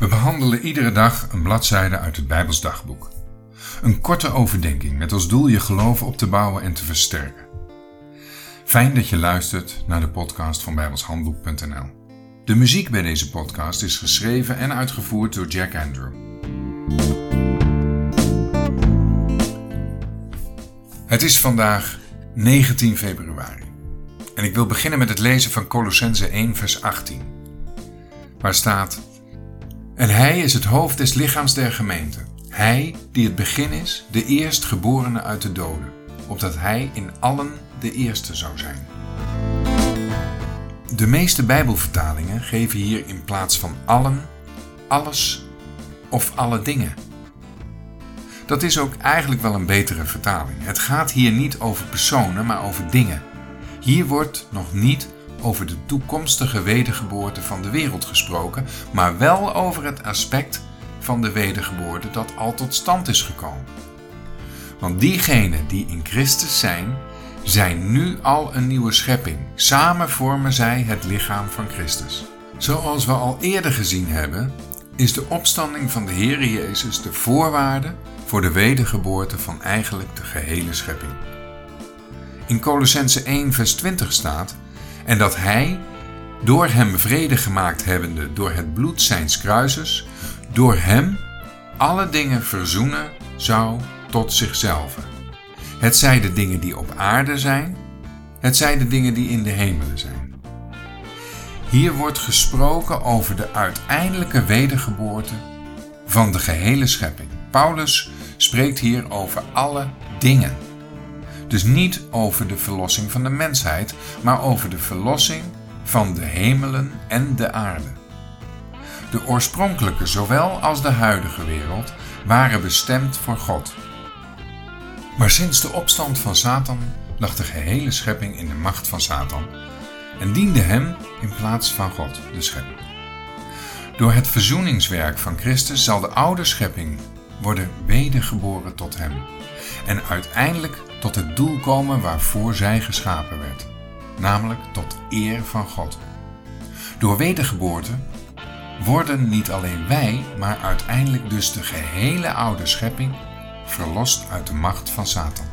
We behandelen iedere dag een bladzijde uit het Bijbels dagboek. Een korte overdenking met als doel je geloof op te bouwen en te versterken. Fijn dat je luistert naar de podcast van bijbelshandboek.nl. De muziek bij deze podcast is geschreven en uitgevoerd door Jack Andrew. Het is vandaag 19 februari en ik wil beginnen met het lezen van Colossense 1 vers 18, waar staat en hij is het hoofd des lichaams der gemeente. Hij die het begin is, de eerstgeborene uit de doden, opdat hij in allen de eerste zou zijn. De meeste Bijbelvertalingen geven hier in plaats van allen, alles of alle dingen. Dat is ook eigenlijk wel een betere vertaling. Het gaat hier niet over personen, maar over dingen. Hier wordt nog niet over de toekomstige wedergeboorte van de wereld gesproken, maar wel over het aspect van de wedergeboorte dat al tot stand is gekomen. Want diegenen die in Christus zijn, zijn nu al een nieuwe schepping. Samen vormen zij het lichaam van Christus. Zoals we al eerder gezien hebben, is de opstanding van de Heer Jezus de voorwaarde voor de wedergeboorte van eigenlijk de gehele schepping. In Colossense 1 vers 20 staat en dat hij, door hem vrede gemaakt hebbende door het bloed zijns kruises, door hem alle dingen verzoenen zou tot zichzelf. Het zij de dingen die op aarde zijn, het zij de dingen die in de hemelen zijn. Hier wordt gesproken over de uiteindelijke wedergeboorte van de gehele schepping. Paulus spreekt hier over alle dingen. Dus niet over de verlossing van de mensheid, maar over de verlossing van de hemelen en de aarde. De oorspronkelijke zowel als de huidige wereld waren bestemd voor God. Maar sinds de opstand van Satan lag de gehele schepping in de macht van Satan en diende hem in plaats van God, de schepping. Door het verzoeningswerk van Christus zal de oude schepping worden wedergeboren tot hem en uiteindelijk tot het doel komen waarvoor zij geschapen werd, namelijk tot eer van God. Door wedergeboorte worden niet alleen wij, maar uiteindelijk dus de gehele oude schepping verlost uit de macht van Satan.